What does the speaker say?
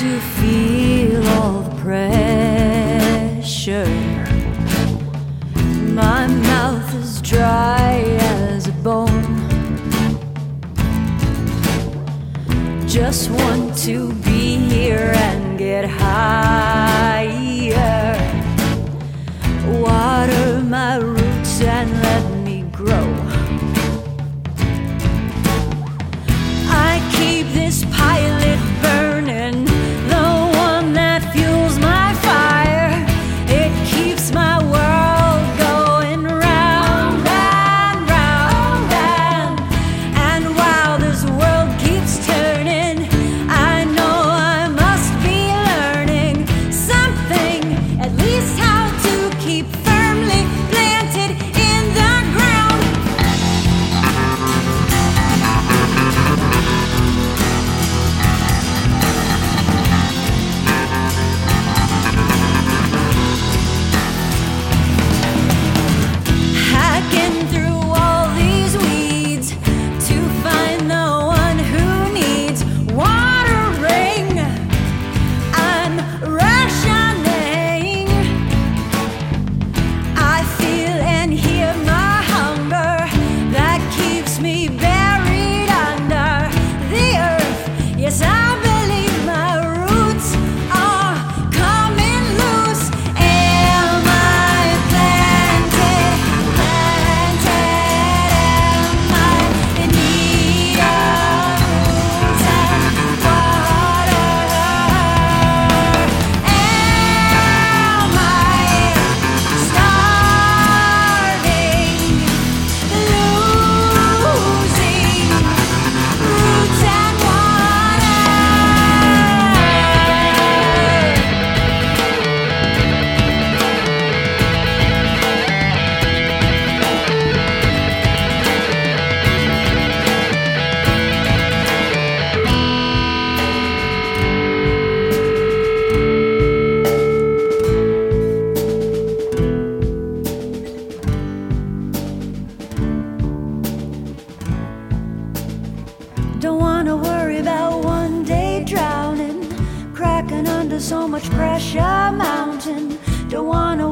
to feel all the pressure. My mouth is dry as a bone. Just want to be here and get high. Don't wanna worry about one day drowning, cracking under so much pressure mountain. Don't wanna